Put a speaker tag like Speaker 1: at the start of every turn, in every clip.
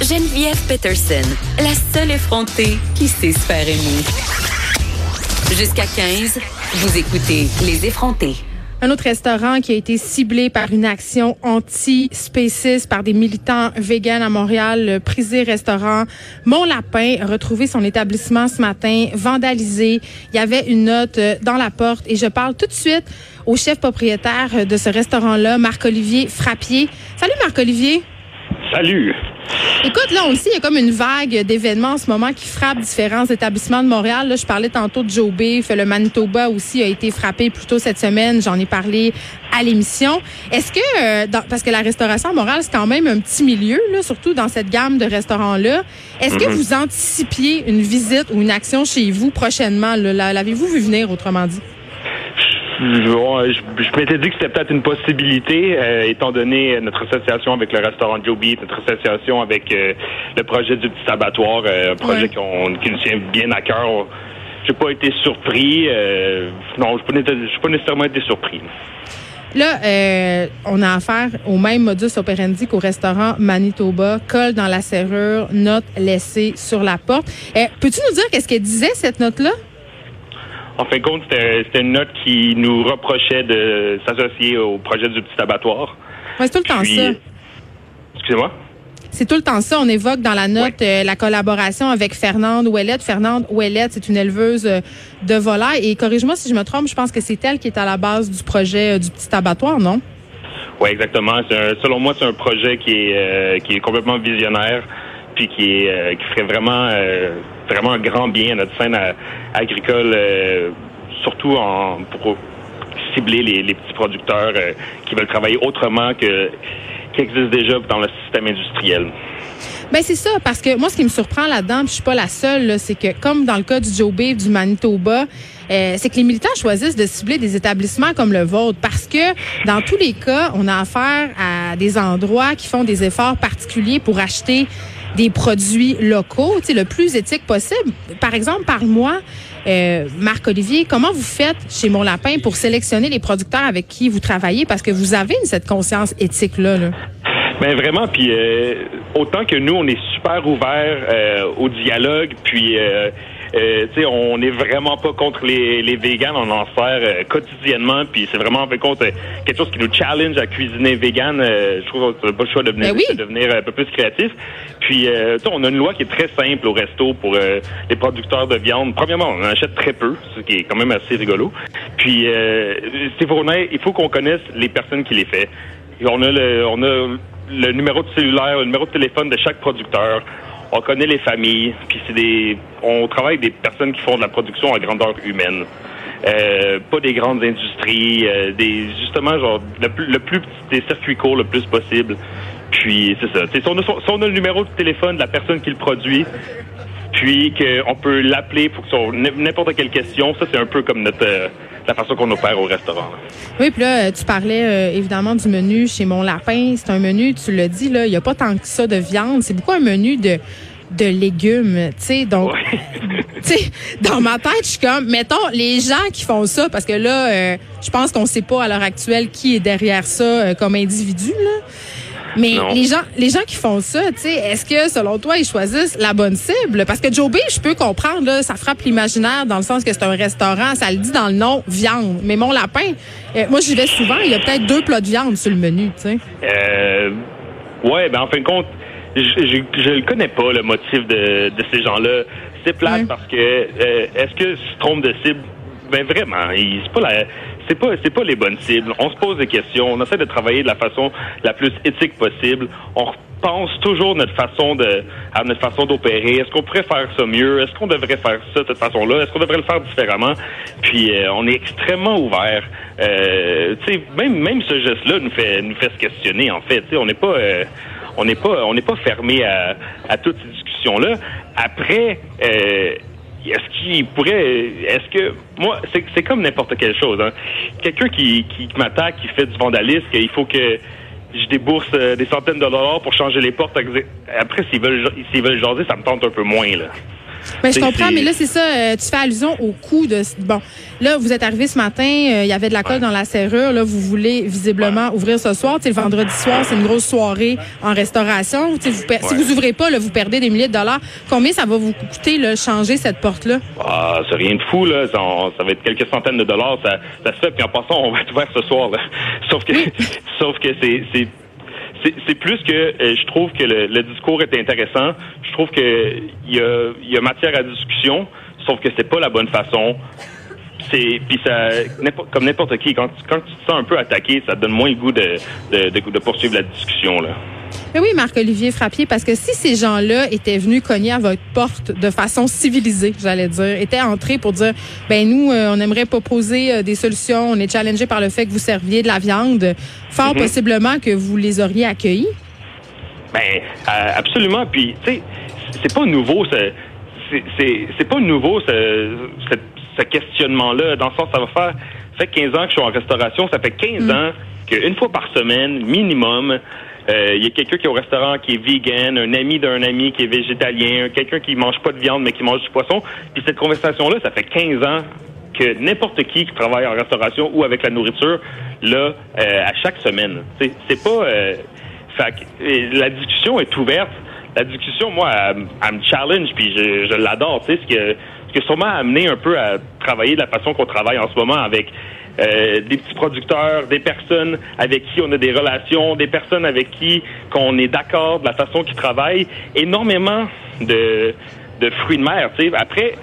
Speaker 1: Geneviève Peterson, la seule effrontée qui sait se faire aimer. Jusqu'à 15, vous écoutez Les effrontés.
Speaker 2: Un autre restaurant qui a été ciblé par une action anti-spéciste par des militants véganes à Montréal, le Prisé Restaurant Mon Lapin, a retrouvé son établissement ce matin vandalisé. Il y avait une note dans la porte et je parle tout de suite au chef propriétaire de ce restaurant-là, Marc-Olivier Frappier. Salut Marc-Olivier.
Speaker 3: Salut.
Speaker 2: Écoute, là aussi, il y a comme une vague d'événements en ce moment qui frappent différents établissements de Montréal. Là, je parlais tantôt de Joe Beef. Le Manitoba aussi a été frappé plus tôt cette semaine. J'en ai parlé à l'émission. Est-ce que, euh, parce que la restauration à Montréal, c'est quand même un petit milieu, là, surtout dans cette gamme de restaurants-là, est-ce que mhm. vous anticipiez une visite ou une action chez vous prochainement? L'avez-vous vu venir, autrement dit?
Speaker 3: Je, m'étais dit que c'était peut-être une possibilité, euh, étant donné notre association avec le restaurant Joe Beef, notre association avec euh, le projet du petit abattoir, euh, un projet qui nous tient bien à cœur. J'ai pas été surpris. non, je n'ai pas nécessairement été surpris.
Speaker 2: Là, on a affaire au même modus operandi qu'au restaurant Manitoba. Colle dans la serrure, note laissée sur la porte. Peux-tu nous dire qu'est-ce qu'elle disait, cette note-là?
Speaker 3: En fin de compte, c'était une note qui nous reprochait de s'associer au projet du petit abattoir.
Speaker 2: c'est tout le temps ça.
Speaker 3: Excusez-moi?
Speaker 2: C'est tout le temps ça. On évoque dans la note euh, la collaboration avec Fernande Ouellette. Fernande Ouellette, c'est une éleveuse euh, de volailles. Et corrige-moi si je me trompe, je pense que c'est elle qui est à la base du projet euh, du petit abattoir, non?
Speaker 3: Oui, exactement. selon moi, c'est un projet qui est, qui est complètement visionnaire puis qui, est, qui ferait vraiment vraiment un grand bien à notre scène agricole, euh, surtout en, pour cibler les, petits producteurs euh, qui veulent travailler autrement que qui existent déjà dans le système industriel.
Speaker 2: Ben c'est ça, parce que moi, ce qui me surprend là-dedans, je suis pas la seule, c'est que comme dans le cas du Joe Beef du Manitoba, euh, c'est que les militants choisissent de cibler des établissements comme le vôtre, parce que dans tous les cas, on a affaire à des endroits qui font des efforts particuliers pour acheter des produits locaux, tu sais, le plus éthique possible. Par exemple, parle-moi, euh, Marc-Olivier, comment vous faites chez Mon Lapin pour sélectionner les producteurs avec qui vous travaillez? Parce que vous avez cette conscience éthique-là? Là.
Speaker 3: Ben vraiment, puis euh, autant que nous, on est super ouverts euh, au dialogue, puis euh, on n'est vraiment pas contre les, les véganes, on en sert euh, quotidiennement, puis c'est vraiment en fait compte euh, quelque chose qui nous challenge à cuisiner vegan. Euh, je trouve qu'on n'a pas le choix de devenir,
Speaker 2: ben
Speaker 3: devenir un peu plus créatif. Puis, on a une loi qui est très simple au resto pour les producteurs de viande. Premièrement, on en achète très peu, ce qui est quand même assez rigolo. Puis, c'est il faut qu'on connaisse les personnes qui les font. On a le, on a le numéro de cellulaire, le numéro de téléphone de chaque producteur on connaît les familles, puis c'est des, on travaille avec des personnes qui font de la production à grandeur humaine. Euh, pas des grandes industries, euh, des justement genre le plus, le plus petit des circuits courts le plus possible. Puis c'est ça. Si on, a, si on a le numéro de téléphone de la personne qui le produit, puis qu'on peut l'appeler pour que n'importe quelle question, ça c'est un peu comme notre euh, la façon qu'on opère au restaurant.
Speaker 2: Oui, puis là, tu parlais euh, évidemment du menu chez Mon Lapin. C'est un menu, tu l'as dit, là, il n'y a pas tant que ça de viande. C'est beaucoup un menu de de légumes, tu sais, donc, tu sais, dans ma tête, je suis comme, mettons, les gens qui font ça, parce que là, euh, je pense qu'on sait pas à l'heure actuelle qui est derrière ça euh, comme individu, là. Mais les gens, les gens qui font ça, est-ce que selon toi ils choisissent la bonne cible? Parce que Joe B, je peux comprendre là, ça frappe l'imaginaire dans le sens que c'est un restaurant, ça le dit dans le nom viande. Mais mon lapin, euh, moi j'y vais souvent, il y a peut-être deux plats de viande sur le menu, tu sais.
Speaker 3: Euh, ouais, ben en fin de compte, je, je, le connais pas le motif de, de ces gens-là. C'est plate parce que euh, est-ce que se trompe de cible? Ben vraiment, c'est pas la c'est pas c'est pas les bonnes cibles. On se pose des questions, on essaie de travailler de la façon la plus éthique possible. On pense toujours notre façon de à notre façon d'opérer. Est-ce qu'on pourrait faire ça mieux? Est-ce qu'on devrait faire ça de cette façon-là? Est-ce qu'on devrait le faire différemment? Puis euh, on est extrêmement ouvert. Euh, même même ce geste-là nous fait nous fait se questionner en fait. on n'est pas euh, on n'est pas on n'est pas fermé à, à toutes ces discussions là. Après euh, est-ce qu'il pourrait, est-ce que, moi, c'est comme n'importe quelle chose. Hein. Quelqu'un qui, qui m'attaque, qui fait du vandalisme, il faut que je débourse euh, des centaines de dollars pour changer les portes. Après, s'ils veulent, s'ils veulent jaser, ça me tente un peu moins, là.
Speaker 2: Ben, je comprends, mais là, c'est ça. Euh, tu fais allusion au coût de. Bon, là, vous êtes arrivé ce matin, euh, il y avait de la colle dans la serrure. Là, vous voulez visiblement ouvrir ce soir. sais, le vendredi soir, c'est une grosse soirée en restauration. Vous Si vous ouvrez pas, là, vous perdez des milliers de dollars. Combien ça va vous coûter, là, changer cette porte-là?
Speaker 3: Ah, c'est rien de fou, là. Ça, va être quelques centaines de dollars. Ça, ça se fait. Puis en passant, on va être ouvert ce soir. Là. Sauf que, sauf que c'est c'est plus que euh, je trouve que le, discours est intéressant. Je trouve que il y a, matière à discussion, sauf que c'est pas la bonne façon. C'est puis ça comme n'importe qui quand, tu te sens un peu attaqué, ça donne moins goût de, de, de poursuivre la discussion là.
Speaker 2: Mais oui, Marc-Olivier Frappier, parce que si ces gens-là étaient venus cogner à votre porte de façon civilisée, j'allais dire, étaient entrés pour dire, ben nous, euh, on aimerait proposer euh, des solutions, on est challengé par le fait que vous serviez de la viande, fort mhm. possiblement que vous les auriez accueillis.
Speaker 3: Ben euh, absolument. Puis tu sais, c'est pas nouveau, c'est pas nouveau ce, questionnement-là. Dans le sens, ça va faire, ça fait 15 ans que je suis en restauration, ça fait 15 mm. ans qu'une fois par semaine, minimum, euh, il y a quelqu'un qui est au restaurant qui est vegan, un ami d'un ami qui est végétalien, quelqu'un qui mange pas de viande mais qui mange du poisson. Puis cette conversation-là, ça fait 15 ans que n'importe qui qui travaille en restauration ou avec la nourriture, là, euh, à chaque semaine. C'est pas... Euh, la discussion est ouverte. La discussion, moi, elle, me challenge, puis je, je l'adore. Ce qui, ce qui a sûrement amené un peu à travailler de la façon qu'on travaille en ce moment avec euh, des petits producteurs, des personnes avec qui on a des relations, des personnes avec qui qu'on est d'accord de la façon qu'ils travaillent, énormément de, de fruits de mer. sais. Après,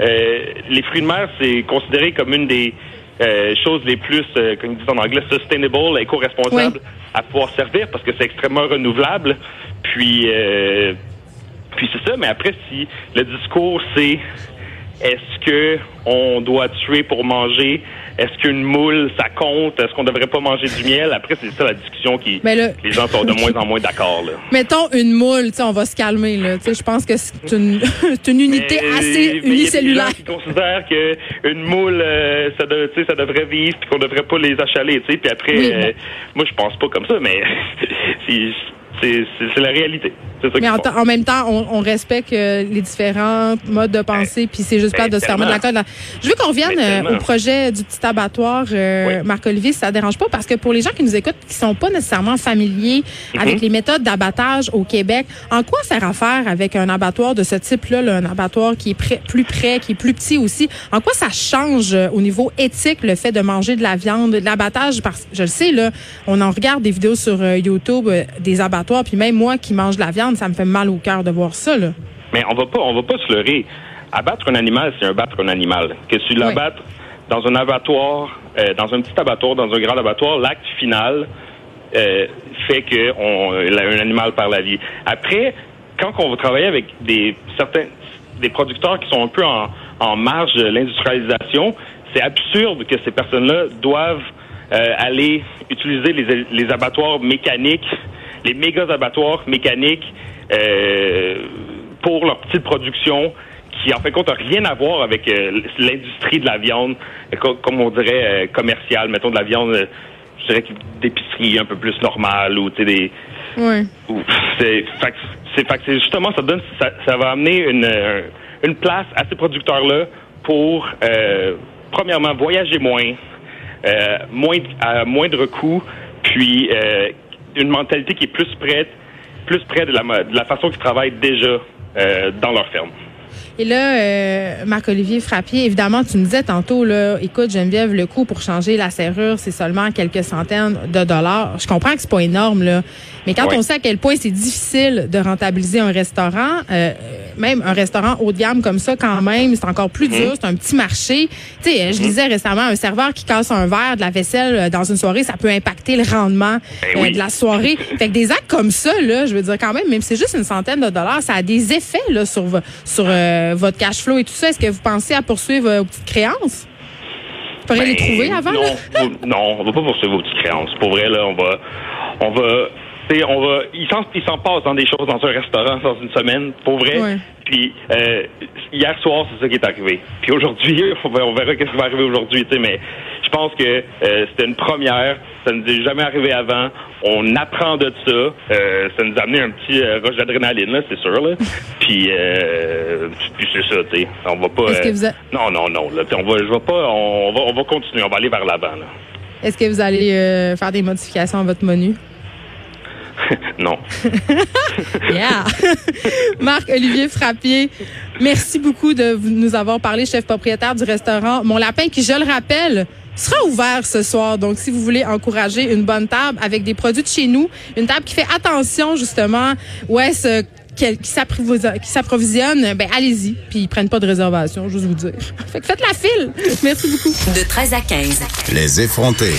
Speaker 3: euh, les fruits de mer, c'est considéré comme une des euh, choses les plus, comme ils disent en anglais, sustainable, éco-responsable à pouvoir servir parce que c'est extrêmement renouvelable. Puis, puis c'est ça. Mais après, si le discours c'est est-ce que on doit tuer pour manger? Est-ce qu'une moule, ça compte? Est-ce qu'on devrait pas manger du miel? Après, c'est ça la discussion qui les gens sont de moins en moins d'accord.
Speaker 2: Mettons une moule, on va se calmer. Là. Je pense que c'est une, une, unité assez unicellulaire.
Speaker 3: Il y a des gens qui considèrent qu'une moule, euh, ça, ça devrait vivre et qu'on devrait pas les achaler. Puis après, euh, moi, je pense pas comme ça, mais c'est la réalité.
Speaker 2: Mais en, même temps, on, respecte euh, les différents modes de pensée, puis c'est juste pas de se fermer de la corde. Je veux qu'on revienne euh, au projet du petit abattoir, euh, Marc-Olivier, si ça dérange pas, parce que pour les gens qui nous écoutent, qui sont pas nécessairement familiers mhm. avec les méthodes d'abattage au Québec, en quoi faire affaire avec un abattoir de ce type-là, un abattoir qui est plus près, qui est plus petit aussi? En quoi ça change au niveau éthique le fait de manger de la viande, de l'abattage? Je le sais, là, on en regarde des vidéos sur YouTube des abattoirs, puis même moi qui mange de la viande, ça me fait mal au cœur de voir ça. Là.
Speaker 3: Mais on va pas, on va pas se leurrer. Abattre un animal, c'est un battre un animal. Que tu l'abattes dans un abattoir, euh, dans un petit abattoir, dans un grand abattoir, l'acte final euh, fait que on, un animal perd la vie. Après, quand on va travailler avec des certains des producteurs qui sont un peu en, en marge de l'industrialisation, c'est absurde que ces personnes-là doivent euh, aller utiliser les, les abattoirs mécaniques, les méga abattoirs mécaniques euh, pour leur petite production qui, en fait, compte, n'a rien à voir avec euh, l'industrie de la viande, comme on dirait, euh, commerciale, mettons de la viande, je dirais d'épicerie un peu plus normale ou, tu sais, des...
Speaker 2: Oui.
Speaker 3: C'est, c'est, justement, ça donne, ça, ça va amener une, une place à ces producteurs-là pour, premièrement, voyager moins, moins à moindre coût, puis une mentalité qui est plus prête plus près de la, de la façon qu'ils travaillent déjà euh, dans leur ferme.
Speaker 2: Et là, euh, Marc-Olivier Frappier, évidemment, tu me disais tantôt, là, écoute, Geneviève, le coût pour changer la serrure, c'est seulement quelques centaines de dollars. Je comprends que c'est pas énorme, là. Mais quand on sait à quel point c'est difficile de rentabiliser un restaurant, euh, même un restaurant haut de gamme comme ça, quand même, c'est encore plus dur. Mhm. C'est un petit marché. Tu sais, je disais mhm. récemment, un serveur qui casse un verre de la vaisselle euh, dans une soirée, ça peut impacter le rendement ben de la soirée. fait que des actes comme ça, là, je veux dire quand même, même si c'est juste une centaine de dollars, ça a des effets là sur sur euh, votre cash flow et tout ça. Est-ce que vous pensez à poursuivre vos petites créances? Vous pourriez les ben, trouver avant?
Speaker 3: Non, non, on va pas poursuivre vos petites créances. Pour vrai, là, on va, on va, on va, il s'en, il s'en passe dans des choses dans un restaurant dans une semaine, pour vrai. Puis euh, hier soir, c'est ça qui est arrivé. Puis aujourd'hui, on, verra, verra qu'est-ce qui va arriver aujourd'hui, tu sais, mais pense que euh, c'était une première. Ça ne nous est jamais arrivé avant. On apprend de ça. Euh, ça nous a amené un petit euh, rush d'adrénaline, là, c'est sûr. Là. Puis, euh, puis c'est ça, tu sais. On va pas.
Speaker 2: Que vous a-
Speaker 3: Non, non, non. Là, on va, je vais pas. On va, on va continuer. On va aller vers l'avant.
Speaker 2: Est-ce que vous allez faire des modifications à votre menu?
Speaker 3: non.
Speaker 2: Yeah! Marc-Olivier Frappier, merci beaucoup de nous avoir parlé, chef propriétaire du restaurant Mon Lapin, qui, je le rappelle, sera ouvert ce soir. Donc, si vous voulez encourager une bonne table avec des produits de chez nous, une table qui fait attention, justement, ouais, ce qui qui s'approvisi- qui s'approvisionne, ben allez-y. Puis ils prennent pas de réservation, juste vous dire. Fait que faites la file. Merci beaucoup.
Speaker 1: De 13 à 15.
Speaker 4: Les effrontés.